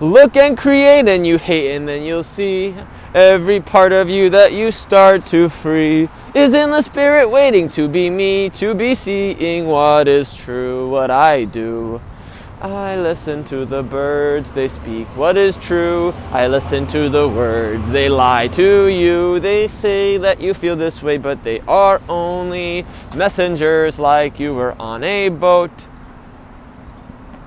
Look and create and you hate and then you'll see every part of you that you start to free is in the spirit waiting to be me, to be seeing what is true, what I do. I listen to the birds, they speak what is true. I listen to the words, they lie to you. They say that you feel this way, but they are only messengers like you were on a boat